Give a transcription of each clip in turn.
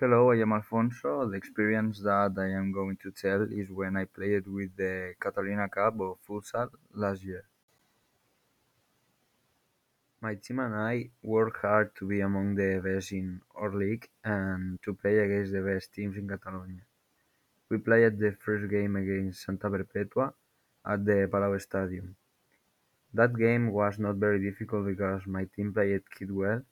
Hello, I am Alfonso. The experience that I am going to tell is when I played with the Catalunya Cup of futsal last year. My team and I worked hard to be among the best in our league and to play against the best teams in Catalonia. We played the first game against Santa Perpetua at the Palau Stadium. That game was not very difficult because my team played kid well.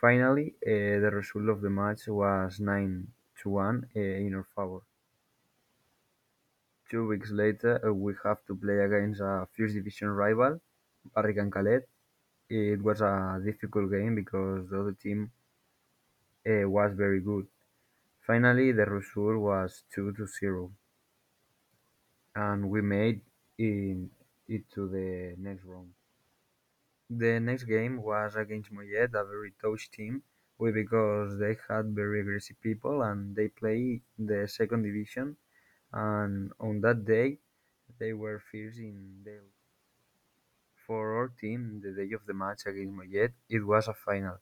Finally, uh, the result of the match was 9 to 1 uh, in our favor. Two weeks later, uh, we have to play against a first division rival, Barrican Calais. It was a difficult game because the other team uh, was very good. Finally, the result was 2 to 0, and we made it to the next round. The next game was against Mollet, a very tough team, because they had very aggressive people and they play in the second division. And on that day, they were fierce in the For our team, the day of the match against Mollet, it was a final.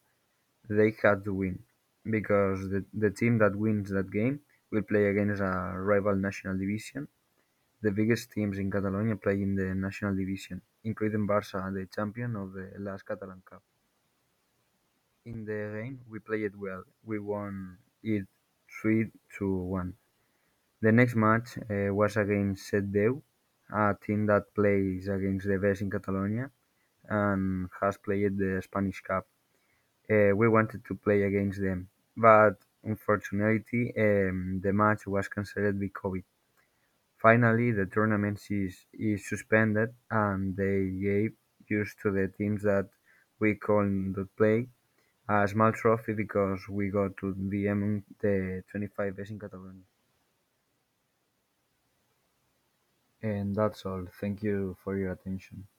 They had to win because the, the team that wins that game will play against a rival national division. The biggest teams in Catalonia play in the national division, including Barça, the champion of the last Catalan Cup. In the game, we played well. We won it 3 to 1. The next match uh, was against Set Deu, a team that plays against the best in Catalonia and has played the Spanish Cup. Uh, we wanted to play against them, but unfortunately, um, the match was cancelled with COVID. Finally, the tournament is, suspended and they gave just to the teams that we couldn't play a small trophy because we got to be among the 25 best in Catalonia. And that's all. Thank you for your attention.